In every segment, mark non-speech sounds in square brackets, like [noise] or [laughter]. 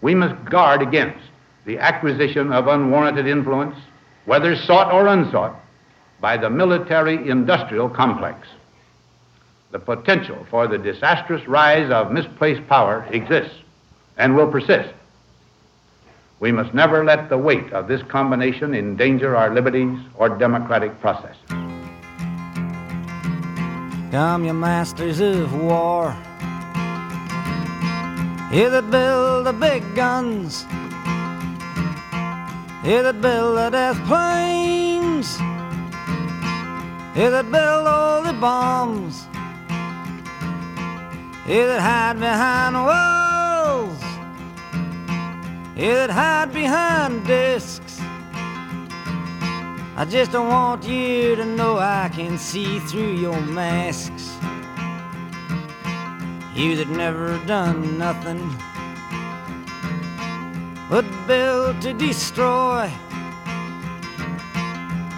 We must guard against the acquisition of unwarranted influence, whether sought or unsought, by the military industrial complex. The potential for the disastrous rise of misplaced power exists and will persist. We must never let the weight of this combination endanger our liberties or democratic process. Come, you masters of war, you that build the big guns, you that build the death planes, you that build all the bombs, you that hide behind walls, you that hide behind discs. I just don't want you to know I can see through your masks. You that never done nothing but build to destroy.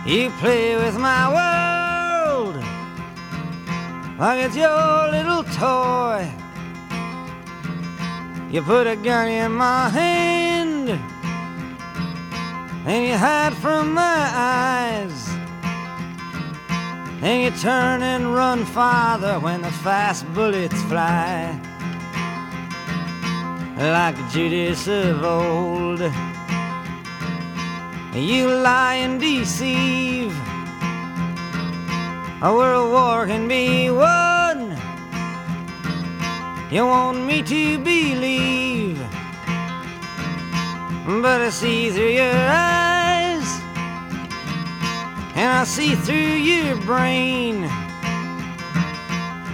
You play with my world like it's your little toy. You put a gun in my hand and you hide from my eyes. And you turn and run farther when the fast bullets fly. Like Judas of old, you lie and deceive. A world war can be won. You want me to believe but I see through your eyes, and I see through your brain,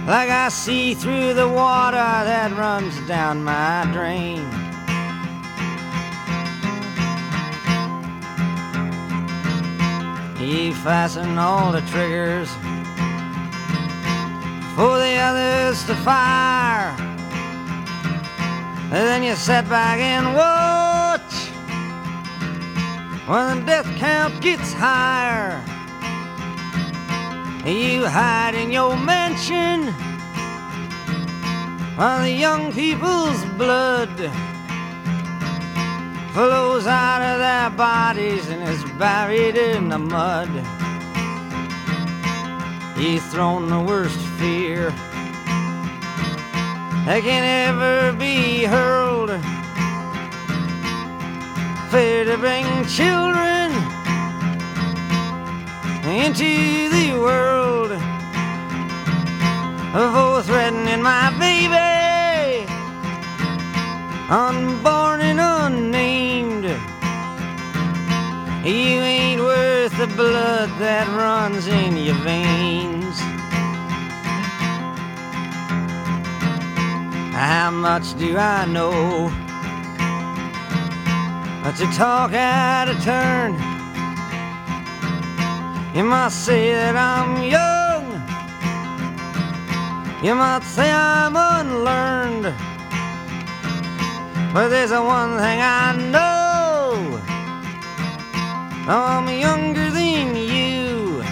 like I see through the water that runs down my drain. You fasten all the triggers for the others to fire. And then you sit back and watch when the death count gets higher. You hide in your mansion while the young people's blood flows out of their bodies and is buried in the mud. You've thrown the worst fear that can ever be hurled fear to bring children into the world for threatening my baby, unborn and unnamed. You ain't worth the blood that runs in your veins. How much do I know? But to talk out of turn. You might say that I'm young, you might say I'm unlearned, but there's one thing I know I'm younger than you.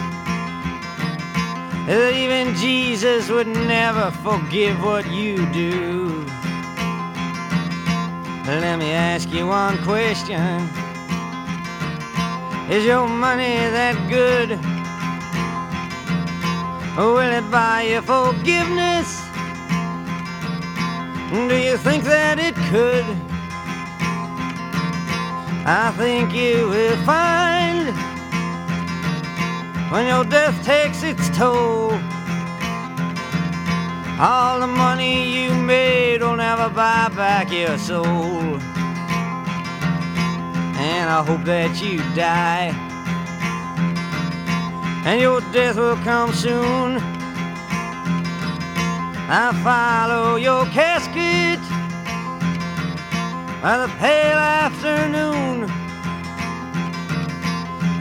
That even Jesus would never forgive what you do. Let me ask you one question. Is your money that good? Will it buy you forgiveness? Do you think that it could? I think you will find when your death takes its toll. All the money you made will never buy back your soul. And I hope that you die. And your death will come soon. I follow your casket by the pale afternoon.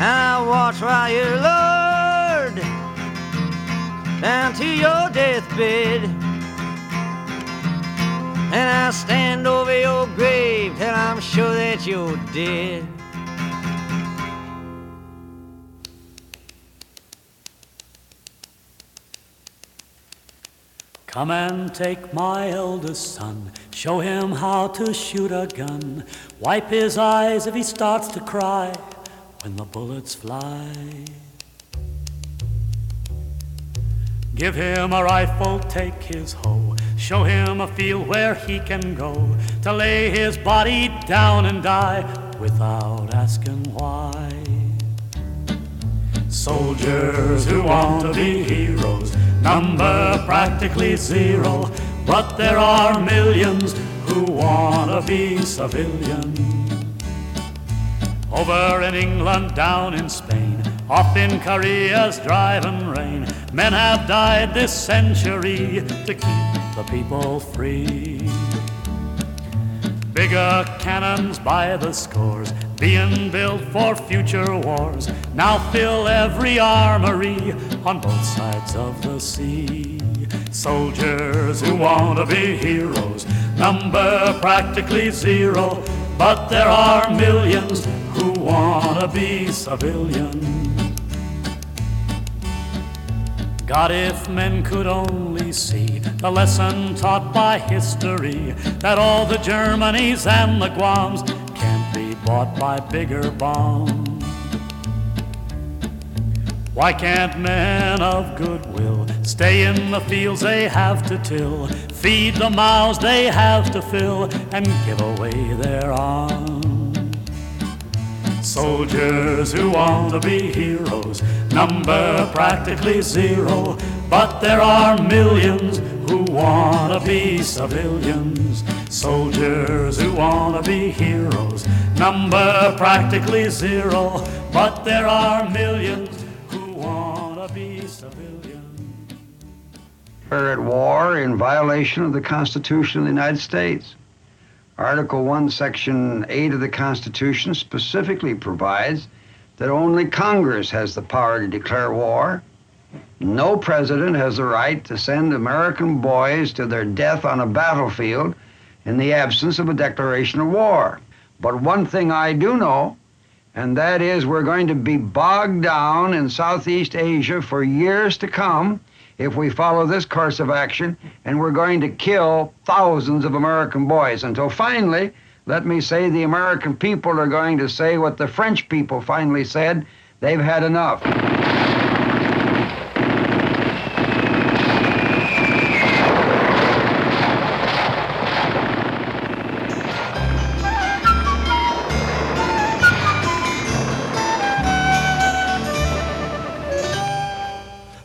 And I watch while you're lowered down to your deathbed. And I stand over your grave till I'm sure that you're dead. Come and take my eldest son, show him how to shoot a gun. Wipe his eyes if he starts to cry when the bullets fly. Give him a rifle, take his hoe, show him a field where he can go to lay his body down and die without asking why. Soldiers who want to be heroes number practically zero, but there are millions who want to be civilians. Over in England, down in Spain, off in Korea's driving rain, men have died this century to keep the people free. Bigger cannons by the scores, being built for future wars, now fill every armory on both sides of the sea. Soldiers who want to be heroes number practically zero, but there are millions who want to be civilians. God, if men could only see the lesson taught by history that all the Germanys and the Guams can't be bought by bigger bombs. Why can't men of goodwill stay in the fields they have to till, feed the mouths they have to fill, and give away their arms? Soldiers who want to be heroes number practically zero, but there are millions who want to be civilians. Soldiers who want to be heroes number practically zero, but there are millions who want to be civilians. We're at war in violation of the Constitution of the United States. Article 1, Section 8 of the Constitution specifically provides that only Congress has the power to declare war. No president has the right to send American boys to their death on a battlefield in the absence of a declaration of war. But one thing I do know, and that is we're going to be bogged down in Southeast Asia for years to come if we follow this course of action, and we're going to kill thousands of American boys until finally, let me say, the American people are going to say what the French people finally said they've had enough.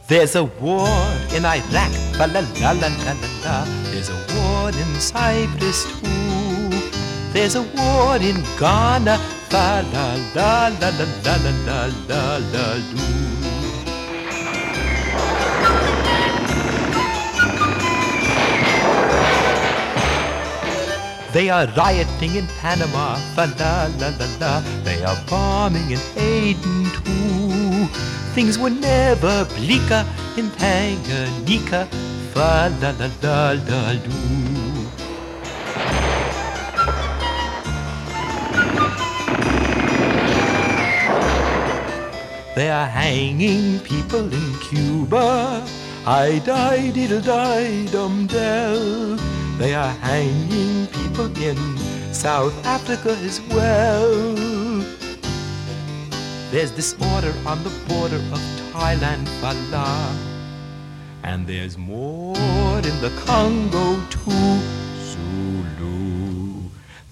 There's a war in Iraq, la la la la la la. There's a war in Cyprus too. There's a war in Ghana, la la la la la la la la la loo. They are rioting in Panama, fa la la la la. They are bombing in Aden too. Things were never bleaker in Tanganyika, fa la la la la loo. They are hanging people in Cuba. I die diddle die dum dell. They are hanging people in South Africa as well. There's disorder on the border of Thailand, Fala. And there's more in the Congo too, Zulu.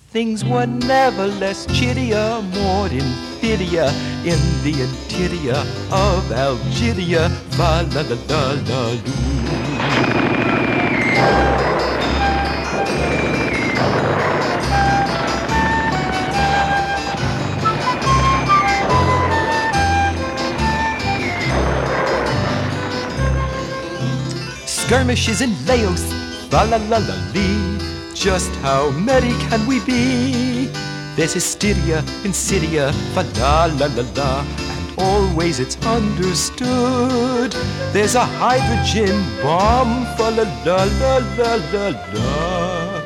Things were never less chittier, more inferior in the interior of Algeria, fa la la la la loo. Skirmishes in Laos, fa la la la lee. Just how many can we be? There's hysteria in Syria, fa la la la la, and always it's understood. There's a hydrogen bomb, fa la la la la la la.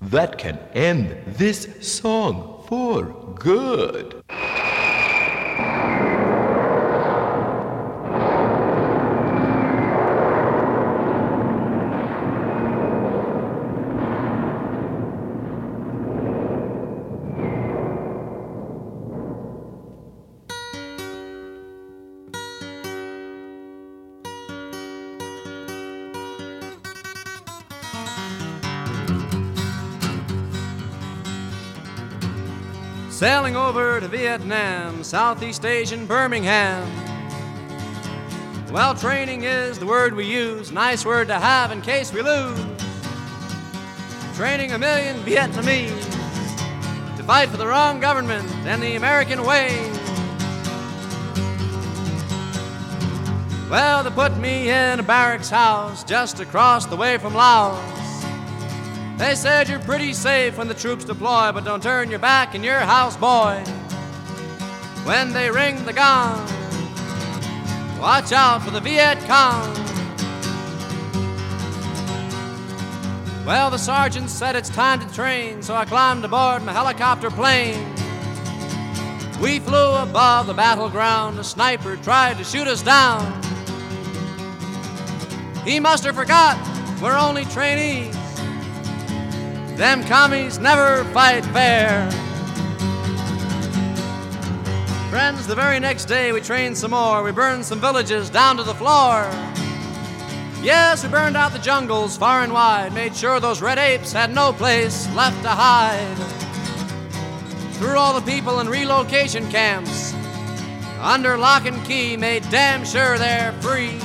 That can end this song for good. Over to Vietnam, Southeast Asian Birmingham. Well, training is the word we use, nice word to have in case we lose. Training a million Vietnamese to fight for the wrong government and the American way. Well, they put me in a barracks house just across the way from Laos. They said you're pretty safe when the troops deploy, but don't turn your back in your house, boy. When they ring the gong, watch out for the Viet Cong. Well, the sergeant said it's time to train, so I climbed aboard my helicopter plane. We flew above the battleground. A sniper tried to shoot us down. He must have forgot we're only trainees. Them commies never fight fair. Friends, the very next day we trained some more. We burned some villages down to the floor. Yes, we burned out the jungles far and wide, made sure those red apes had no place left to hide. Threw all the people in relocation camps under lock and key, made damn sure they're free.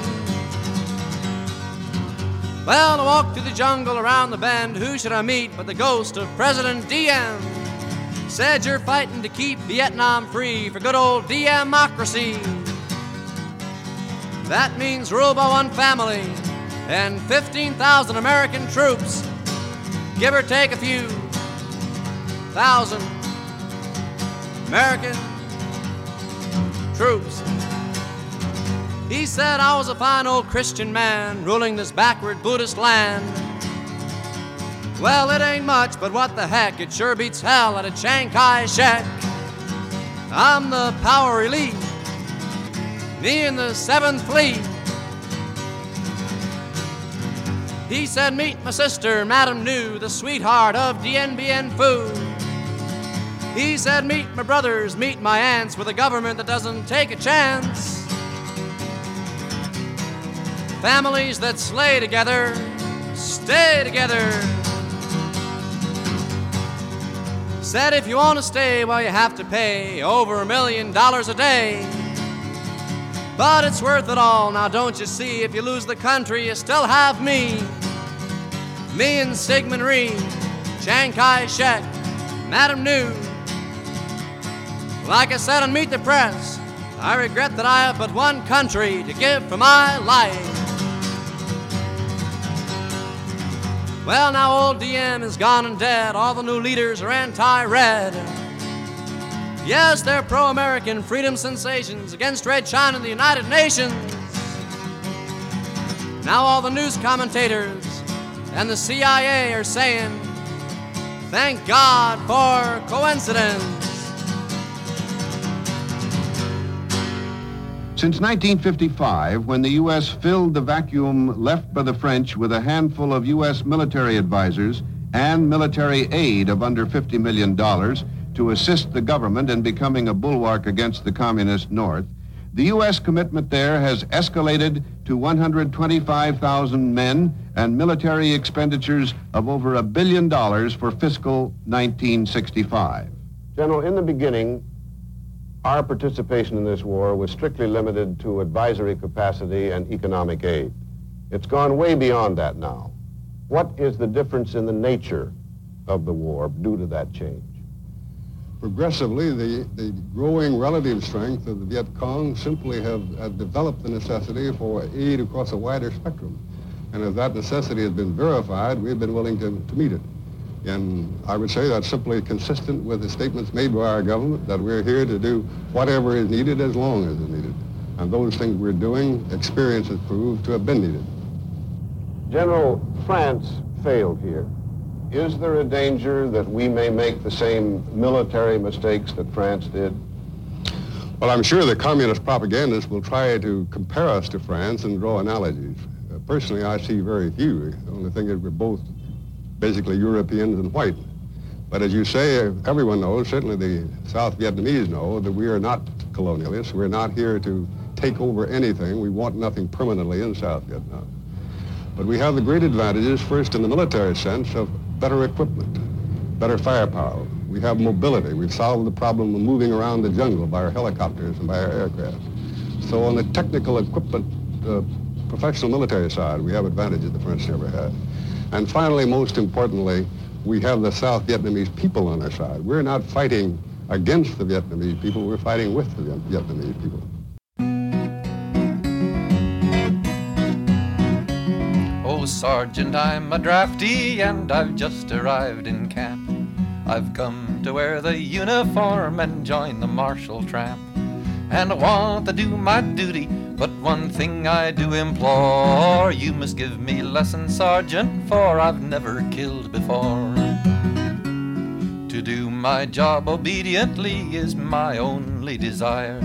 Well, I walked through the jungle around the bend. Who should I meet but the ghost of President Diem? Said you're fighting to keep Vietnam free for good old democracy. That means rule by one family and 15,000 American troops, give or take a few thousand American troops. He said I was a fine old Christian man ruling this backward Buddhist land. Well, it ain't much, but what the heck, it sure beats hell at a Chiang Kai shek. I'm the power elite, me and the Seventh Fleet. He said, Meet my sister, Madam Nhu, the sweetheart of Dien Bien Phu. He said, Meet my brothers, meet my aunts, with a government that doesn't take a chance. Families that slay together, stay together. Said, If you want to stay, well, you have to pay over a million dollars a day. But it's worth it all. Now, don't you see? If you lose the country, you still have me. Me and Syngman Rhee, Chiang Kai shek, Madam Nhu. Like I said on Meet the Press, I regret that I have but one country to give for my life. Well, now old Diem is gone and dead. All the new leaders are anti red. Yes, they're pro American freedom sensations against Red China and the United Nations. Now, all the news commentators and the CIA are saying, thank God for coincidence. Since 1955, when the U.S. filled the vacuum left by the French with a handful of U.S. military advisors and military aid of under $50 million to assist the government in becoming a bulwark against the communist North, the U.S. commitment there has escalated to 125,000 men and military expenditures of over a billion dollars for fiscal 1965. General, in the beginning, our participation in this war was strictly limited to advisory capacity and economic aid. It's gone way beyond that now. What is the difference in the nature of the war due to that change? Progressively, the, the growing relative strength of the Viet Cong simply have, have developed the necessity for aid across a wider spectrum. And as that necessity has been verified, we've been willing to, to meet it. And I would say that's simply consistent with the statements made by our government that we're here to do whatever is needed as long as it's needed. And those things we're doing, experience has proved to have been needed. General, France failed here. Is there a danger that we may make the same military mistakes that France did? Well, I'm sure the communist propagandists will try to compare us to France and draw analogies. Uh, personally, I see very few. The only thing is we're both basically Europeans and white. But as you say, everyone knows, certainly the South Vietnamese know, that we are not colonialists. We're not here to take over anything. We want nothing permanently in South Vietnam. But we have the great advantages, first in the military sense, of better equipment, better firepower. We have mobility. We've solved the problem of moving around the jungle by our helicopters and by our aircraft. So on the technical equipment, uh, professional military side, we have advantages the French never had. And finally, most importantly, we have the South Vietnamese people on our side. We're not fighting against the Vietnamese people, we're fighting with the Vietnamese people. Oh, Sergeant, I'm a draftee and I've just arrived in camp. I've come to wear the uniform and join the martial tramp. And I want to do my duty, but one thing I do implore you must give me lessons, Sergeant, for I've never killed before. To do my job obediently is my only desire.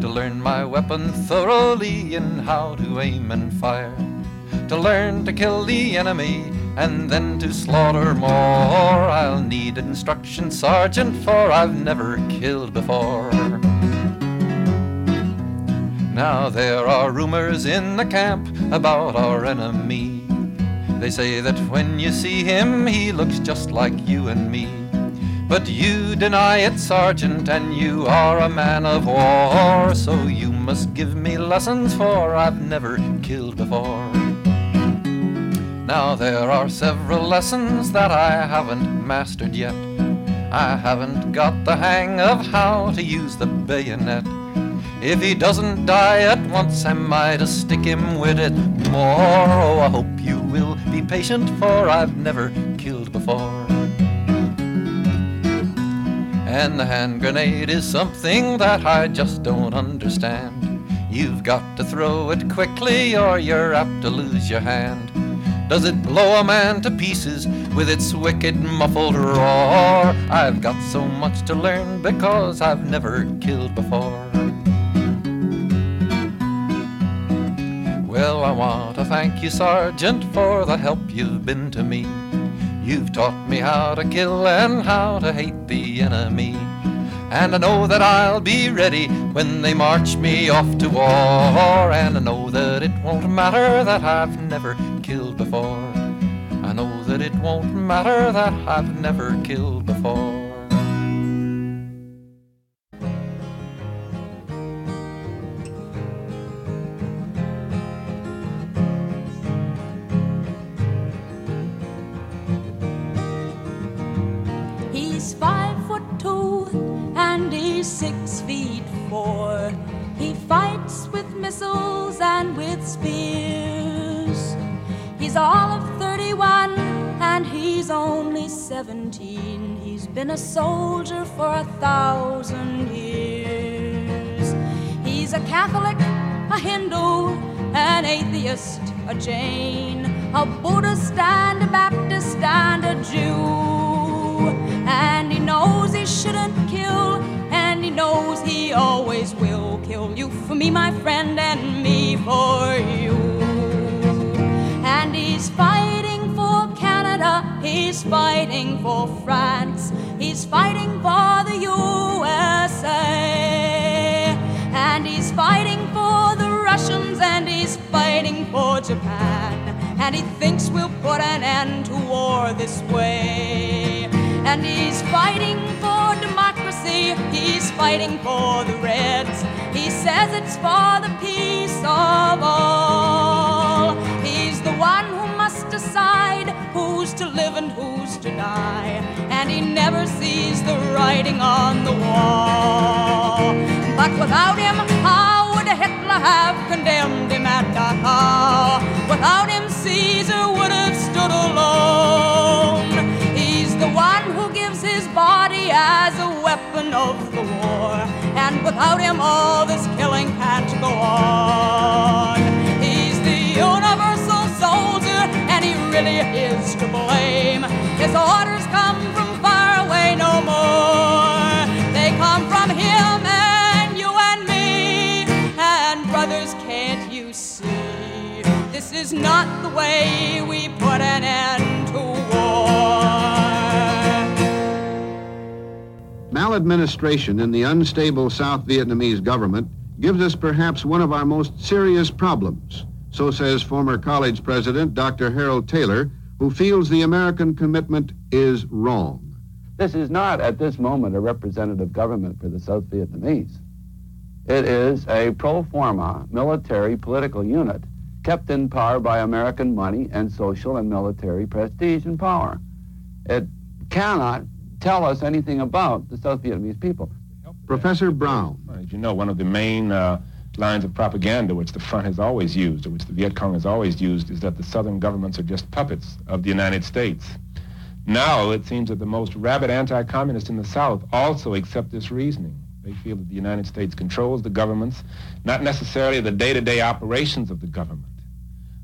To learn my weapon thoroughly and how to aim and fire. To learn to kill the enemy and then to slaughter more. I'll need instruction, Sergeant, for I've never killed before. Now there are rumors in the camp about our enemy. They say that when you see him, he looks just like you and me. But you deny it, Sergeant, and you are a man of war. So you must give me lessons, for I've never killed before. Now there are several lessons that I haven't mastered yet. I haven't got the hang of how to use the bayonet. If he doesn't die at once, am I might stick him with it more. Oh, I hope you will be patient, for I've never killed before. And the hand grenade is something that I just don't understand. You've got to throw it quickly or you're apt to lose your hand. Does it blow a man to pieces with its wicked muffled roar? I've got so much to learn because I've never killed before. Well, I want to thank you, Sergeant, for the help you've been to me. You've taught me how to kill and how to hate the enemy. And I know that I'll be ready when they march me off to war. And I know that it won't matter that I've never killed before. I know that it won't matter that I've never killed before. He's five foot two and he's six feet four. He fights with missiles and with spears. He's all of 31 and he's only 17. He's been a soldier for a thousand years. He's a Catholic, a Hindu, an atheist, a Jain, a Buddhist and a Baptist and a Jew. He shouldn't kill, and he knows he always will kill you for me, my friend, and me for you. And he's fighting for Canada, he's fighting for France, he's fighting for the USA. And he's fighting for the Russians, and he's fighting for Japan. And he thinks we'll put an end to war this way. And he's fighting for democracy, he's fighting for the Reds. He says it's for the peace of all. He's the one who must decide who's to live and who's to die. And he never sees the writing on the wall. But without him, how would Hitler have condemned him at Dachau? Without him, Caesar would have stood alone. His body as a weapon of the war. And without him, all this killing can't go on. He's the universal soldier, and he really is to blame. His orders come from far away no more. Maladministration in the unstable South Vietnamese government gives us perhaps one of our most serious problems. So says former college president Dr. Harold Taylor, who feels the American commitment is wrong. This is not at this moment a representative government for the South Vietnamese. It is a pro forma military political unit kept in power by American money and social and military prestige and power. It cannot tell us anything about the South Vietnamese people. Professor Brown. As you know, one of the main uh, lines of propaganda which the front has always used, or which the Viet Cong has always used, is that the southern governments are just puppets of the United States. Now it seems that the most rabid anti-communists in the South also accept this reasoning. They feel that the United States controls the governments, not necessarily the day-to-day operations of the government,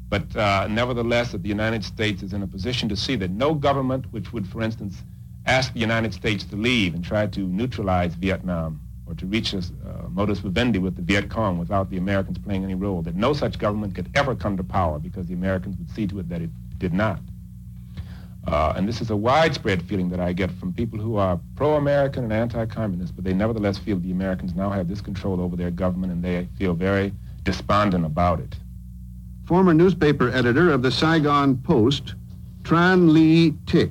but uh, nevertheless that the United States is in a position to see that no government which would, for instance, ask the United States to leave and try to neutralize Vietnam or to reach a uh, modus vivendi with the Viet Cong without the Americans playing any role, that no such government could ever come to power because the Americans would see to it that it did not. Uh, and this is a widespread feeling that I get from people who are pro-American and anti-communist, but they nevertheless feel the Americans now have this control over their government and they feel very despondent about it. Former newspaper editor of the Saigon Post, Tran Le Tic.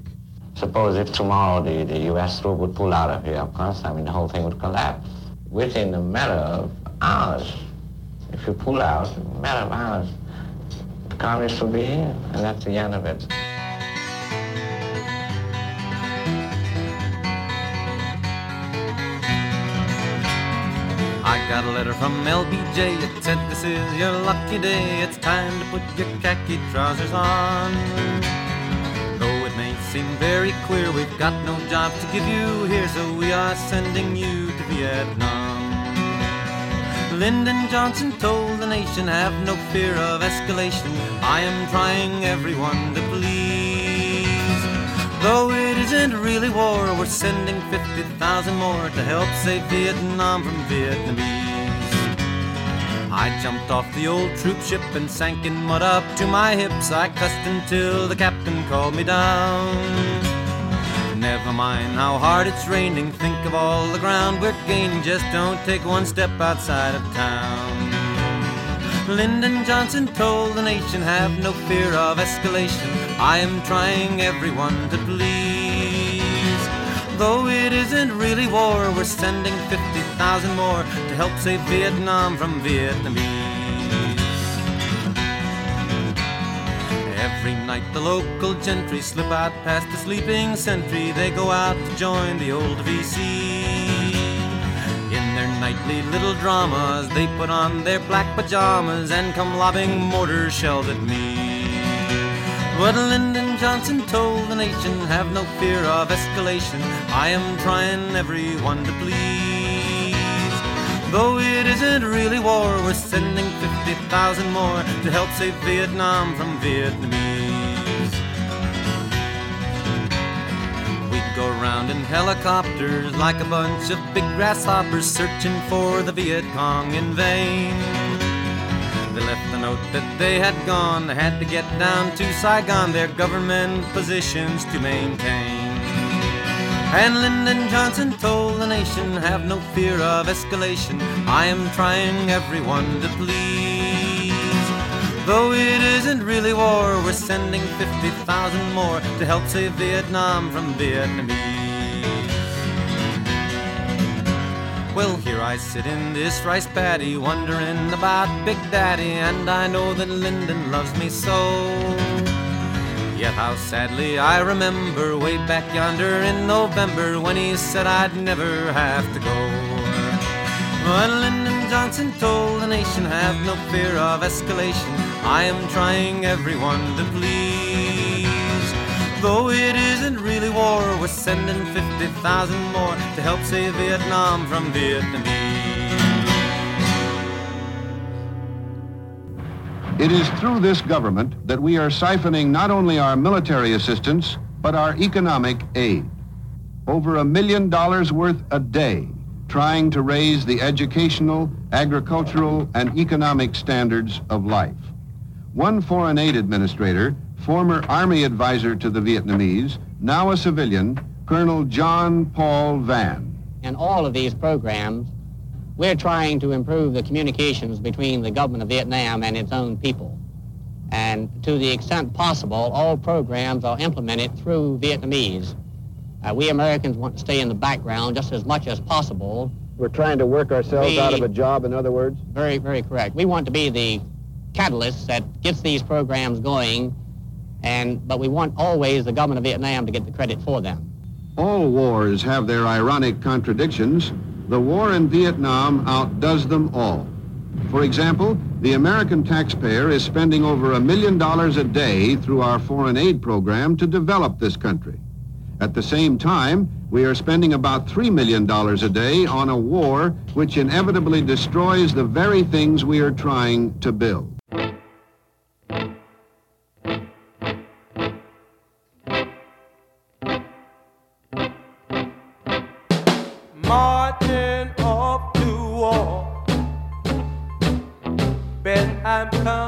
Suppose if tomorrow the, the U.S. troop would pull out of here, of course, I mean, the whole thing would collapse within a matter of hours. If you pull out, a matter of hours, the communists will be here, and that's the end of it. I got a letter from LBJ. It said, This is your lucky day. It's time to put your khaki trousers on. Seem very clear we've got no jobs to give you here, so we are sending you to Vietnam. Lyndon Johnson told the nation, Have no fear of escalation. I am trying everyone to please. Though it isn't really war, we're sending 50,000 more to help save Vietnam from Vietnamese. I jumped off the old troop ship and sank in mud up to my hips. I cussed until the captain called me down. Never mind how hard it's raining, think of all the ground we're gaining. Just don't take one step outside of town. Lyndon Johnson told the nation, have no fear of escalation. I am trying everyone to please. Though it isn't really war, we're sending 50,000 more to help save Vietnam from Vietnamese. Every night the local gentry slip out past the sleeping sentry. They go out to join the old VC. In their nightly little dramas, they put on their black pajamas and come lobbing mortar shells at me. But Lyndon Johnson told the nation, have no fear of escalation. I am trying everyone to please. Though it isn't really war, we're sending 50,000 more to help save Vietnam from Vietnamese. We go round in helicopters like a bunch of big grasshoppers searching for the Viet Cong in vain. The note that they had gone, they had to get down to Saigon, their government positions to maintain. And Lyndon Johnson told the nation, have no fear of escalation. I am trying everyone to please. Though it isn't really war, we're sending 50,000 more to help save Vietnam from Vietnamese. Well, here I sit in this rice paddy, wondering about Big Daddy, and I know that Lyndon loves me so. Yet how sadly I remember way back yonder in November when he said I'd never have to go. But Lyndon Johnson told the nation, have no fear of escalation. I am trying everyone to please. Though it isn't really war, we're sending 50,000 more to help save Vietnam from Vietnamese. It is through this government that we are siphoning not only our military assistance, but our economic aid. Over a million dollars worth a day trying to raise the educational, agricultural, and economic standards of life. One foreign aid administrator, former Army advisor to the Vietnamese, now a civilian, Colonel John Paul Vann. In all of these programs, we're trying to improve the communications between the government of Vietnam and its own people. And to the extent possible, all programs are implemented through Vietnamese. Uh, we Americans want to stay in the background just as much as possible. We're trying to work ourselves We- out of a job, in other words? Very, very correct. We want to be the catalyst that gets these programs going, and but we want always the government of Vietnam to get the credit for them. All wars have their ironic contradictions. The war in Vietnam outdoes them all. For example, the American taxpayer is spending over a million dollars a day through our foreign aid program to develop this country. At the same time, we are spending about $3 million a day on a war which inevitably destroys the very things we are trying to build. Bet I'm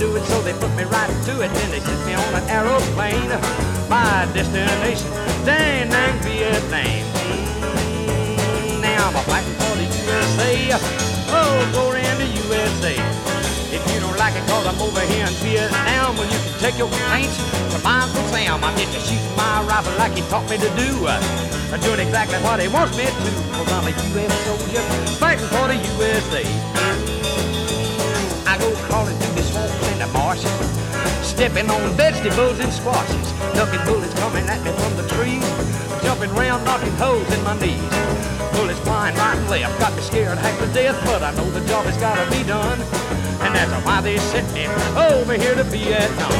do it, so they put me right to it. Then they sent me on an aeroplane. My destination, Dang Nang, Vietnam. Now I'm a fighting for the USA. Oh, glory in the USA. If you don't like it cause I'm over here in Vietnam, well, you can take your complaints to my Uncle Sam. I'm just shooting my rifle like he taught me to do. I'm doing exactly what he wants me to. Cause I'm a U.S. soldier fighting for the USA. Stepping on vegetables and squashes. Ducking bullets coming at me from the trees. Jumping round, knocking holes in my knees. Bullets flying right and left. Got me scared half to death, but I know the job has gotta be done. And that's why they sent me over here to Vietnam.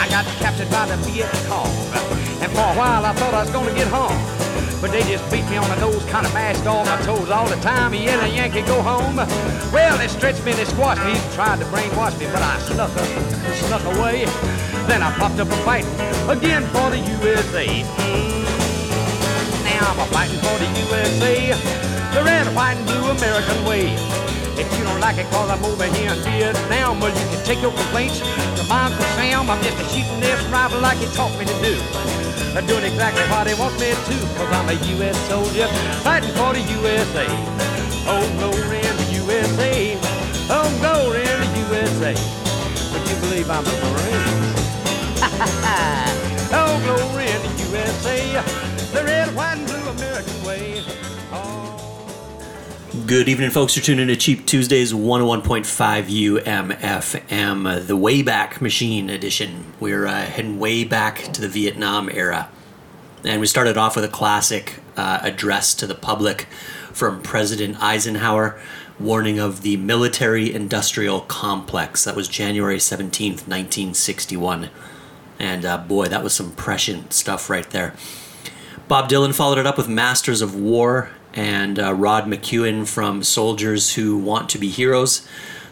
I got captured by the Viet Cong. And for a while I thought I was gonna get hung. But they just beat me on the nose, kind of mashed all my toes all the time, yelling, Yankee, go home. Well, they stretched me, they squashed me, tried to brainwash me, but I snuck up, snuck away. Then I popped up a fight again for the USA. Now I'm a fighting for the USA, the red, white, and blue American way. If you don't like it cause I'm over here in Vietnam, well, you can take your complaints to my Uncle Sam. I'm just a shooting this rifle like he taught me to do. I'm doing exactly what they want me to, cause I'm a U.S. soldier fighting for the USA. Oh, glory in the USA. Oh, glory in the USA. Would you believe I'm a Marine? [laughs] oh, glory in the USA. The red, white, and blue American way. Good evening, folks. You're tuning to Cheap Tuesdays 101.5 UMFM, the Wayback Machine edition. We're uh, heading way back to the Vietnam era. And we started off with a classic uh, address to the public from President Eisenhower, warning of the military industrial complex. That was January 17th, 1961. And uh, boy, that was some prescient stuff right there. Bob Dylan followed it up with Masters of War and uh, Rod McKuen from Soldiers Who Want to Be Heroes,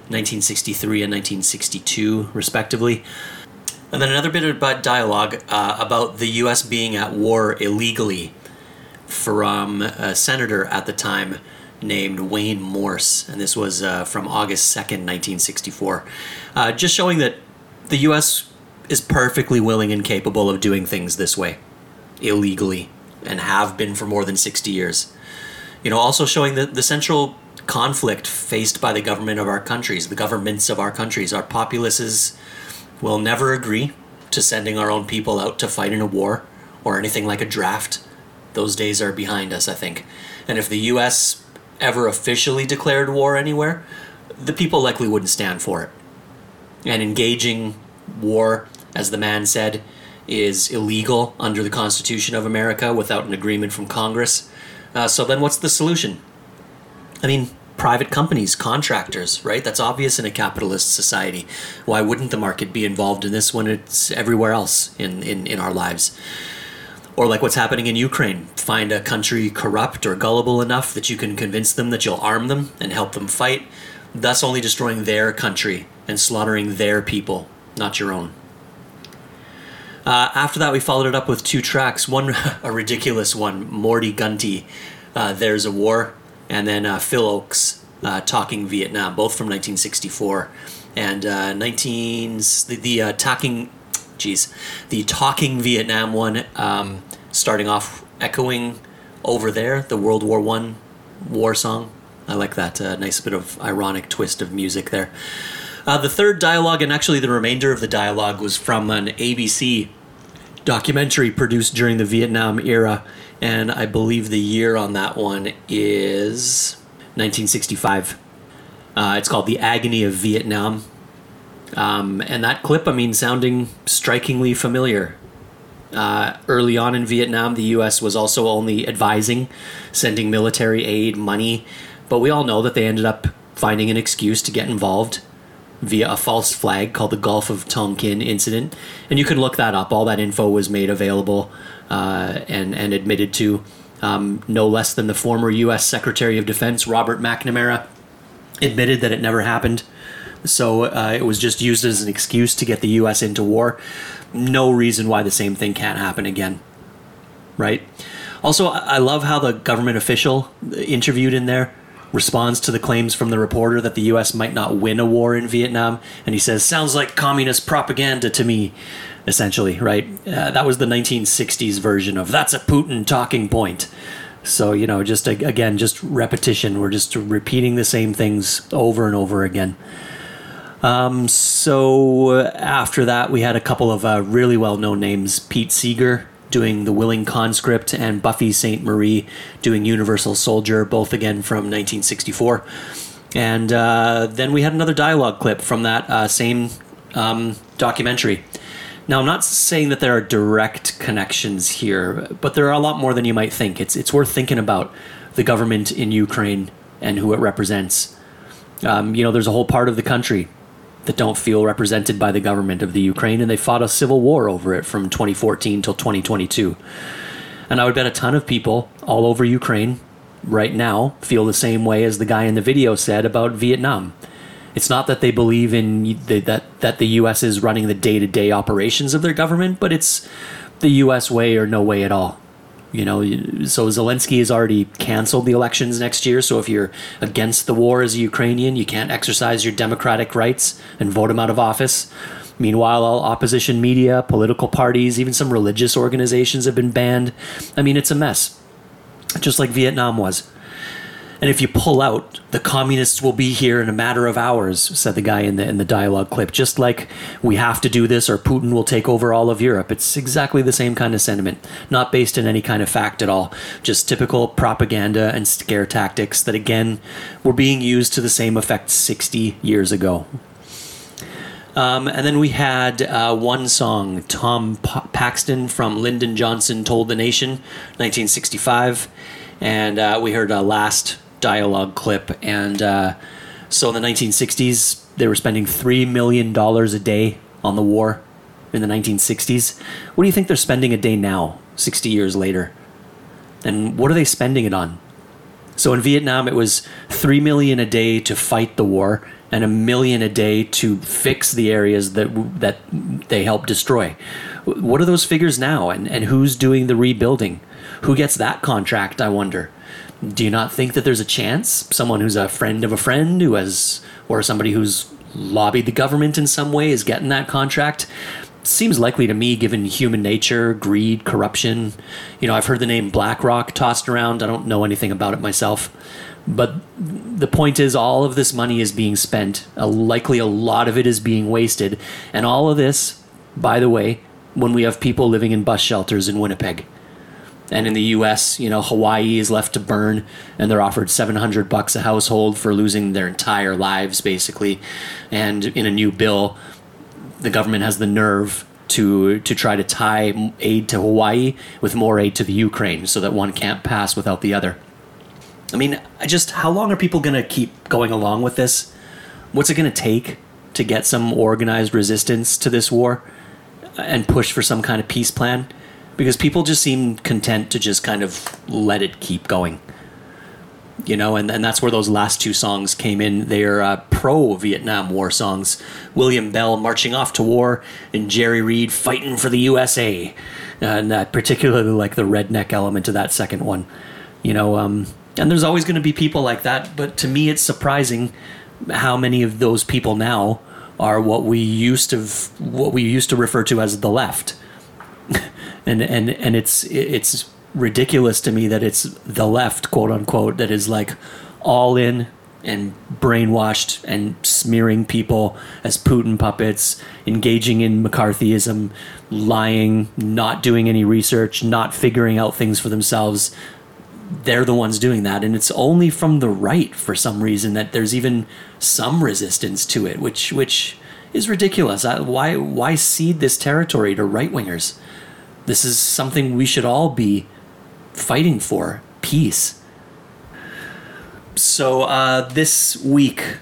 1963 and 1962, respectively. And then another bit about dialogue uh, about the U.S. being at war illegally from a senator at the time named Wayne Morse. And this was uh, from August 2nd, 1964. Uh, just showing that the U.S. is perfectly willing and capable of doing things this way, illegally, and have been for more than 60 years. You know, also showing the, the central conflict faced by the government of our countries, the governments of our countries. Our populaces will never agree to sending our own people out to fight in a war or anything like a draft. Those days are behind us, I think. And if the US ever officially declared war anywhere, the people likely wouldn't stand for it. And engaging war, as the man said, is illegal under the Constitution of America without an agreement from Congress. Uh, so then what's the solution? I mean, private companies, contractors, right? That's obvious in a capitalist society. Why wouldn't the market be involved in this when it's everywhere else in, in, in our lives? Or like what's happening in Ukraine. Find a country corrupt or gullible enough that you can convince them that you'll arm them and help them fight, thus only destroying their country and slaughtering their people, not your own. Uh, after that, we followed it up with two tracks. One, [laughs] a ridiculous one, Morty Gunty, uh, There's a War, and then uh, Phil Ochs, uh, Talking Vietnam, both from 1964. And uh, 19, the, the uh, Talking, geez, the Talking Vietnam one, um, starting off echoing over there, the World War One war song. I like that nice bit of ironic twist of music there. Uh, the third dialogue, and actually the remainder of the dialogue, was from an ABC documentary produced during the Vietnam era, and I believe the year on that one is 1965. Uh, it's called The Agony of Vietnam. Um, and that clip, I mean, sounding strikingly familiar. Uh, early on in Vietnam, the U.S. was also only advising, sending military aid, money, but we all know that they ended up finding an excuse to get involved via a false flag called the Gulf of Tonkin incident, and you can look that up. All that info was made available uh, and and admitted to. Um, no less than the former U.S. Secretary of Defense Robert McNamara admitted that it never happened. So uh, it was just used as an excuse to get the U.S. into war. No reason why the same thing can't happen again. Right? Also, I love how the government official interviewed in there responds to the claims from the reporter that the U.S. might not win a war in Vietnam, and he says, "Sounds like communist propaganda to me." Essentially, right? Uh, that was the 1960s version of "That's a Putin talking point." So you know, just again, just repetition. We're just repeating the same things over and over again. Um, so after that, we had a couple of uh, really well-known names: Pete Seeger doing The Willing Conscript, and Buffy Sainte-Marie doing Universal Soldier, both again from 1964. And uh, then we had another dialogue clip from that uh, same um, documentary. Now, I'm not saying that there are direct connections here, but there are a lot more than you might think. It's, it's worth thinking about the government in Ukraine and who it represents. Um, you know, there's a whole part of the country that don't feel represented by the government of the Ukraine, and they fought a civil war over it from 2014 till 2022. And I would bet a ton of people all over Ukraine right now feel the same way as the guy in the video said about Vietnam. It's not that they believe in the, that that the U.S. is running the day-to-day operations of their government, but it's the U.S. way or no way at all. You know, so Zelensky has already canceled the elections next year. So if you're against the war as a Ukrainian, you can't exercise your democratic rights and vote him out of office. Meanwhile, all opposition media, political parties, even some religious organizations have been banned. I mean, it's a mess, just like Vietnam was. And if you pull out, the communists will be here in a matter of hours, said the guy in the in the dialogue clip. Just like we have to do this or Putin will take over all of Europe. It's exactly the same kind of sentiment, not based in any kind of fact at all. Just typical propaganda and scare tactics that again were being used to the same effect 60 years ago. Um, and then we had uh, one song, Tom P- Paxton from Lyndon Johnson Told the Nation, 1965. And uh, we heard a last dialogue clip. And uh, so in the 1960s, they were spending $3 million a day on the war in the 1960s. What do you think they're spending a day now, 60 years later? And what are they spending it on? So in Vietnam, it was three million a day to fight the war, and a million a day to fix the areas that that they helped destroy. What are those figures now, and and who's doing the rebuilding? Who gets that contract? I wonder. Do you not think that there's a chance someone who's a friend of a friend who has, or somebody who's lobbied the government in some way is getting that contract? seems likely to me given human nature, greed, corruption. You know, I've heard the name BlackRock tossed around. I don't know anything about it myself. But the point is, all of this money is being spent. Likely a lot of it is being wasted. And all of this, by the way, when we have people living in bus shelters in Winnipeg. And in the US, you know, Hawaii is left to burn and they're offered 700 bucks a household for losing their entire lives, basically. And in a new bill, the government has the nerve to to try to tie aid to Hawaii with more aid to the Ukraine, so that one can't pass without the other. I mean, I just how long are people going to keep going along with this? What's it going to take to get some organized resistance to this war and push for some kind of peace plan? Because people just seem content to just kind of let it keep going you know, and, and that's where those last two songs came in. They're uh, pro Vietnam War songs. William Bell marching off to war, and Jerry Reed fighting for the USA. And uh, particularly like the redneck element to that second one, you know. Um, and there's always going to be people like that, but to me, it's surprising how many of those people now are what we used to what we used to refer to as the left. And and and it's it's ridiculous to me that it's the left, quote unquote, that is like all in and brainwashed and smearing people as Putin puppets, engaging in McCarthyism, lying, not doing any research, not figuring out things for themselves. They're the ones doing that. And it's only from the right for some reason that there's even some resistance to it, which which is ridiculous. I, why why cede this territory to right wingers? This is something we should all be fighting for peace. So uh, this week,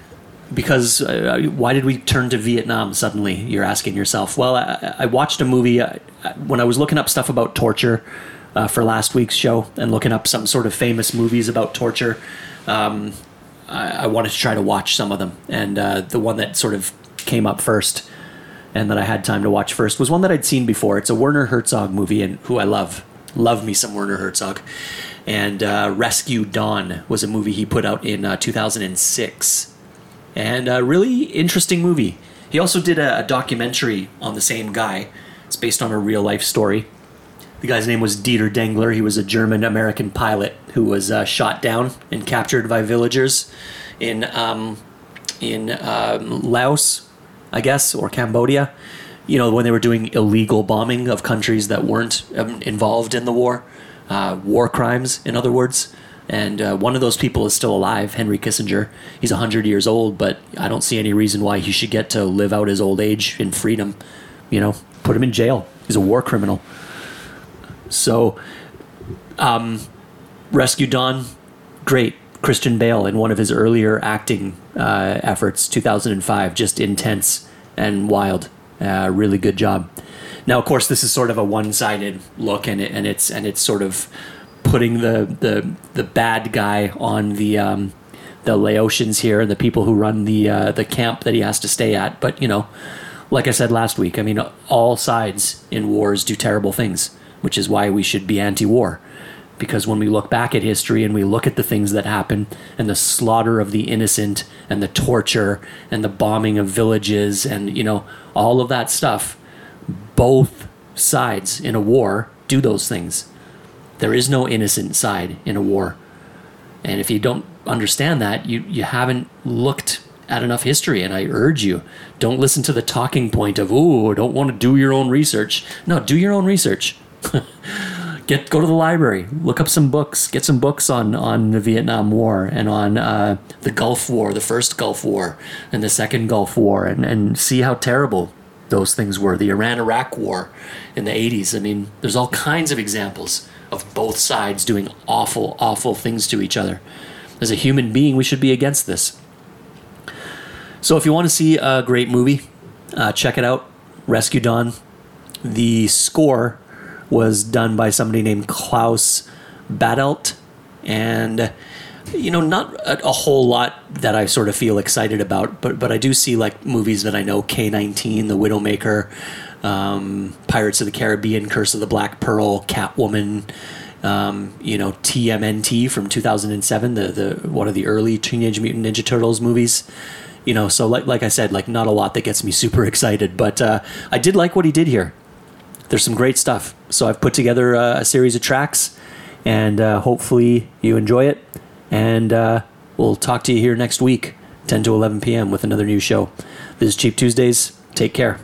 because uh, why did we turn to Vietnam suddenly? You're asking yourself. Well, I, I watched a movie uh, when I was looking up stuff about torture uh, for last week's show and looking up some sort of famous movies about torture. Um, I, I, wanted to try to watch some of them, and uh, the one that sort of came up first and that I had time to watch first was one that I'd seen before. It's a Werner Herzog movie, and who I love. Love me some Werner Herzog. And uh, Rescue Dawn was a movie he put out in uh, 2006. And a really interesting movie. He also did a, a documentary on the same guy. It's based on a real life story. The guy's name was Dieter Dengler. He was a German American pilot who was uh, shot down and captured by villagers in um, in um, Laos, I guess, or Cambodia you know, when they were doing illegal bombing of countries that weren't um, involved in the war, uh, war crimes, in other words. And uh, one of those people is still alive, Henry Kissinger. He's 100 years old, but I don't see any reason why he should get to live out his old age in freedom. You know, put him in jail. He's a war criminal. So, um, Rescue Dawn, great, Christian Bale in one of his earlier acting uh, efforts, 2005, just intense and wild. Uh, really good job. Now, of course, this is sort of a one-sided look, and it, and it's and it's sort of putting the the the bad guy on the um, the Laotians here and the people who run the uh, the camp that he has to stay at. But you know, like I said last week, I mean, all sides in wars do terrible things, which is why we should be anti-war. Because when we look back at history and we look at the things that happen and the slaughter of the innocent and the torture and the bombing of villages and you know all of that stuff, both sides in a war do those things. There is no innocent side in a war. And if you don't understand that, you, you haven't looked at enough history. And I urge you, don't listen to the talking point of, ooh, don't want to do your own research. No, do your own research. [laughs] get go to the library, look up some books, get some books on on the Vietnam War and on uh, the Gulf War, the first Gulf War and the second Gulf War, and and see how terrible those things were. The Iran Iraq War in the 80s. I mean, there's all kinds of examples of both sides doing awful, awful things to each other. As a human being, we should be against this. So if you want to see a great movie, uh, check it out Rescue Dawn. The score was done by somebody named Klaus Badelt. And you know, not a, a, whole lot that I sort of feel excited about, but but I do see like movies that I know: K nineteen, The Widowmaker, um, Pirates of the Caribbean, Curse of the Black Pearl, Catwoman. Um, you know, TMNT from two thousand and seven, the the one of the early Teenage Mutant Ninja Turtles movies. You know, so like like I said, like not a lot that gets me super [laughs] excited, but uh, I did like what he did here. There's some great stuff. So I've put together a, a series of tracks, and uh, hopefully you enjoy it. And uh, we'll talk to you here next week, 10 to 11 p.m., with another new show. This is Cheap Tuesdays. Take care.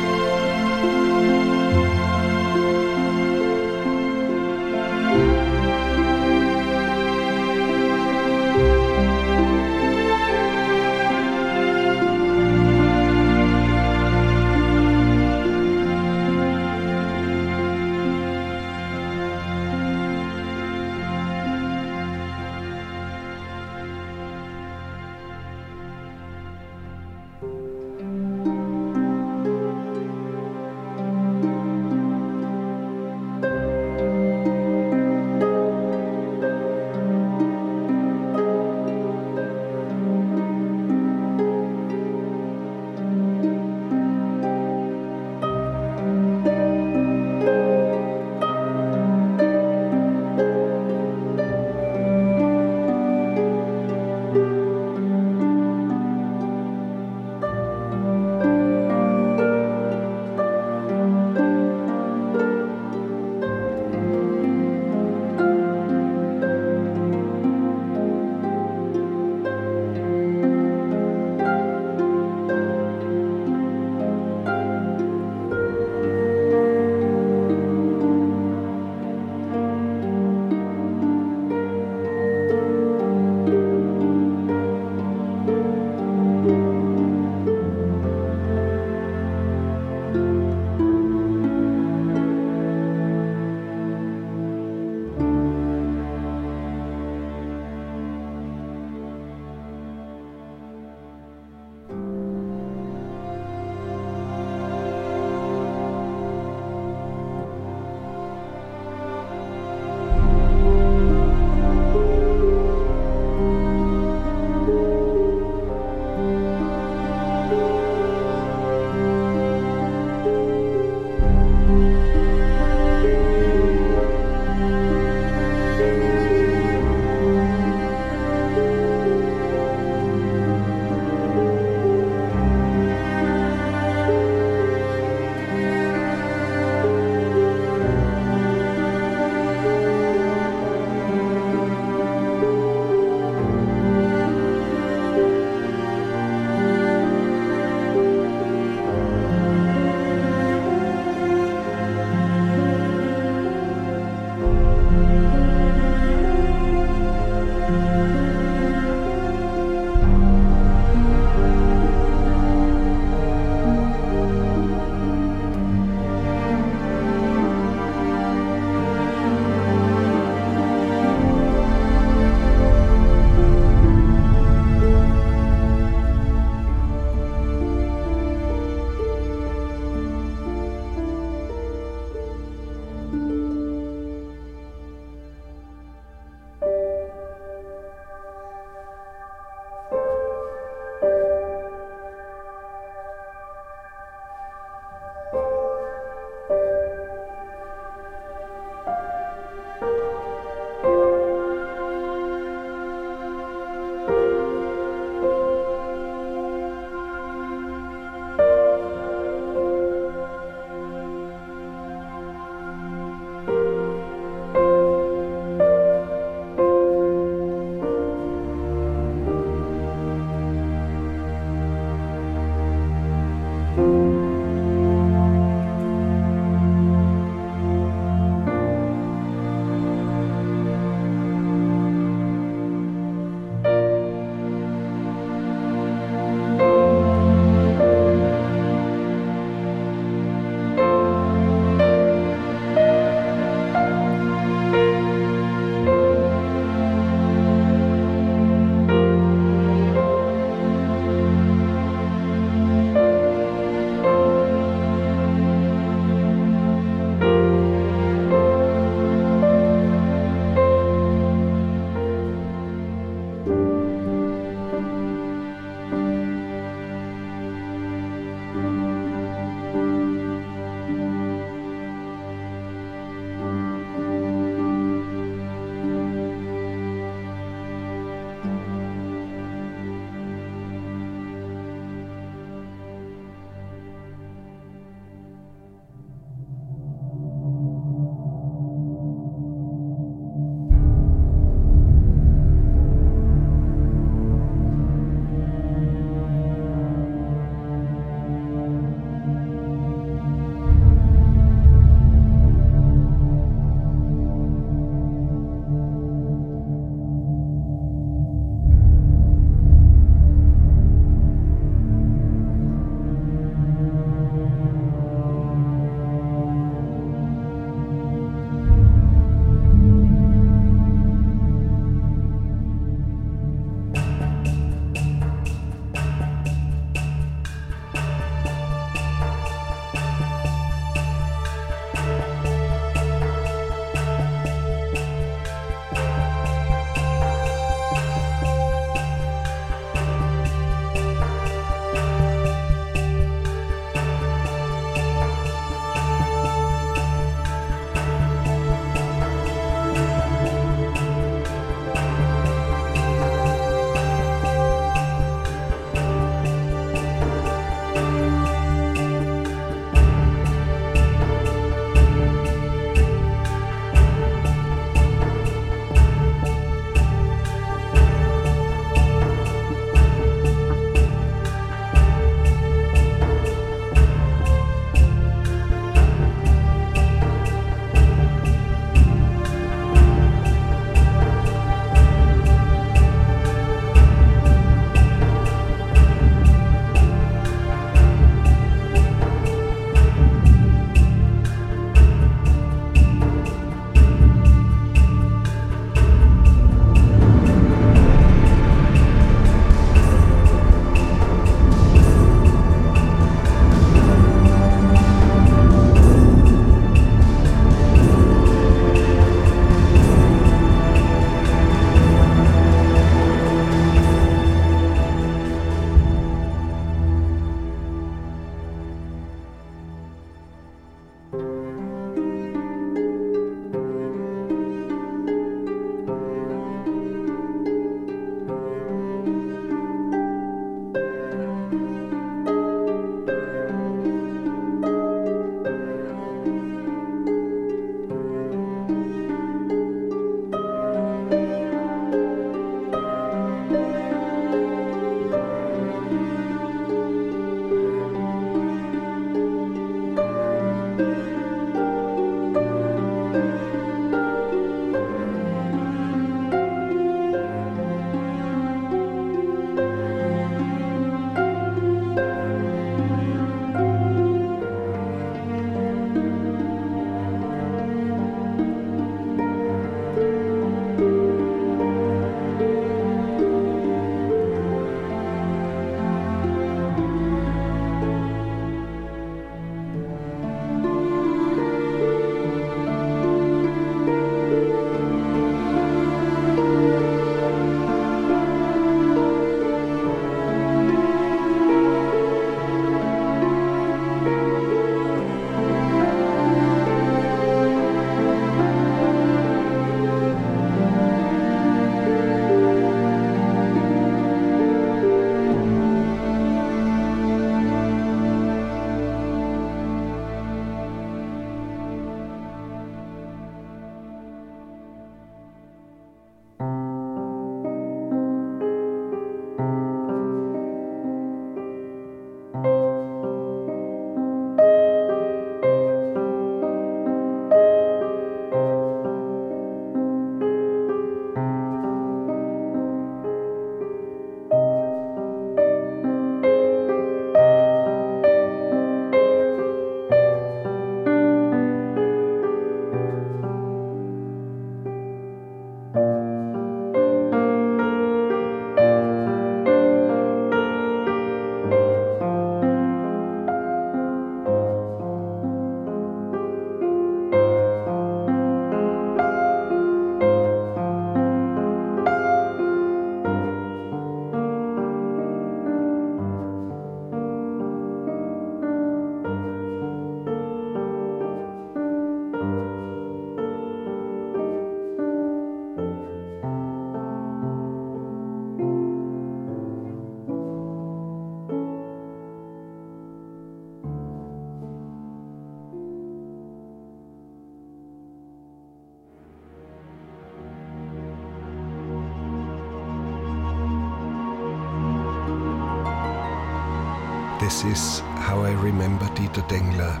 This is how I remember Dieter Dengler.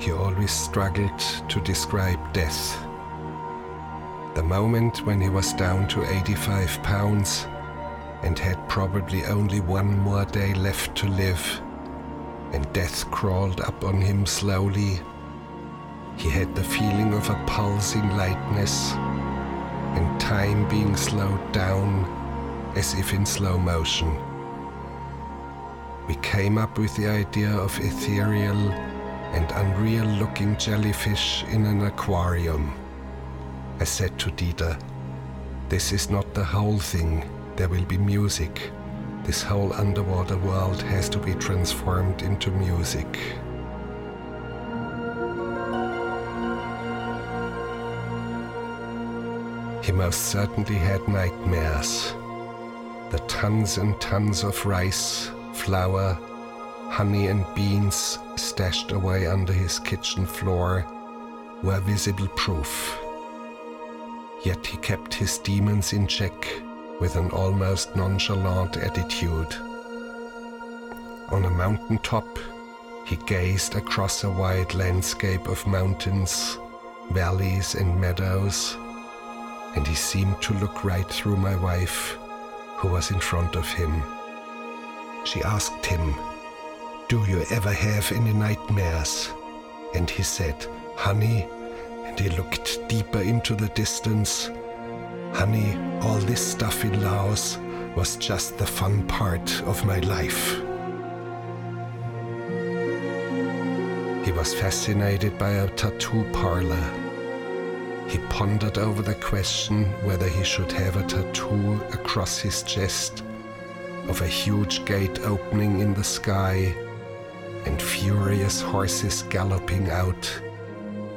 He always struggled to describe death. The moment when he was down to 85 pounds and had probably only one more day left to live, and death crawled up on him slowly, he had the feeling of a pulsing lightness and time being slowed down as if in slow motion. We came up with the idea of ethereal and unreal looking jellyfish in an aquarium. I said to Dieter, This is not the whole thing, there will be music. This whole underwater world has to be transformed into music. He most certainly had nightmares. The tons and tons of rice, flour, honey, and beans stashed away under his kitchen floor were visible proof. Yet he kept his demons in check with an almost nonchalant attitude. On a mountain top, he gazed across a wide landscape of mountains, valleys, and meadows, and he seemed to look right through my wife, who was in front of him. She asked him, Do you ever have any nightmares? And he said, Honey, and he looked deeper into the distance. Honey, all this stuff in Laos was just the fun part of my life. He was fascinated by a tattoo parlor. He pondered over the question whether he should have a tattoo across his chest of a huge gate opening in the sky and furious horses galloping out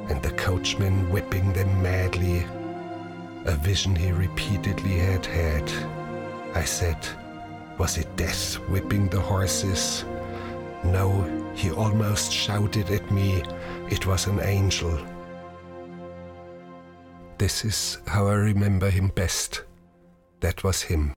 and the coachman whipping them madly. A vision he repeatedly had had. I said, Was it death whipping the horses? No, he almost shouted at me, It was an angel. This is how I remember him best. That was him.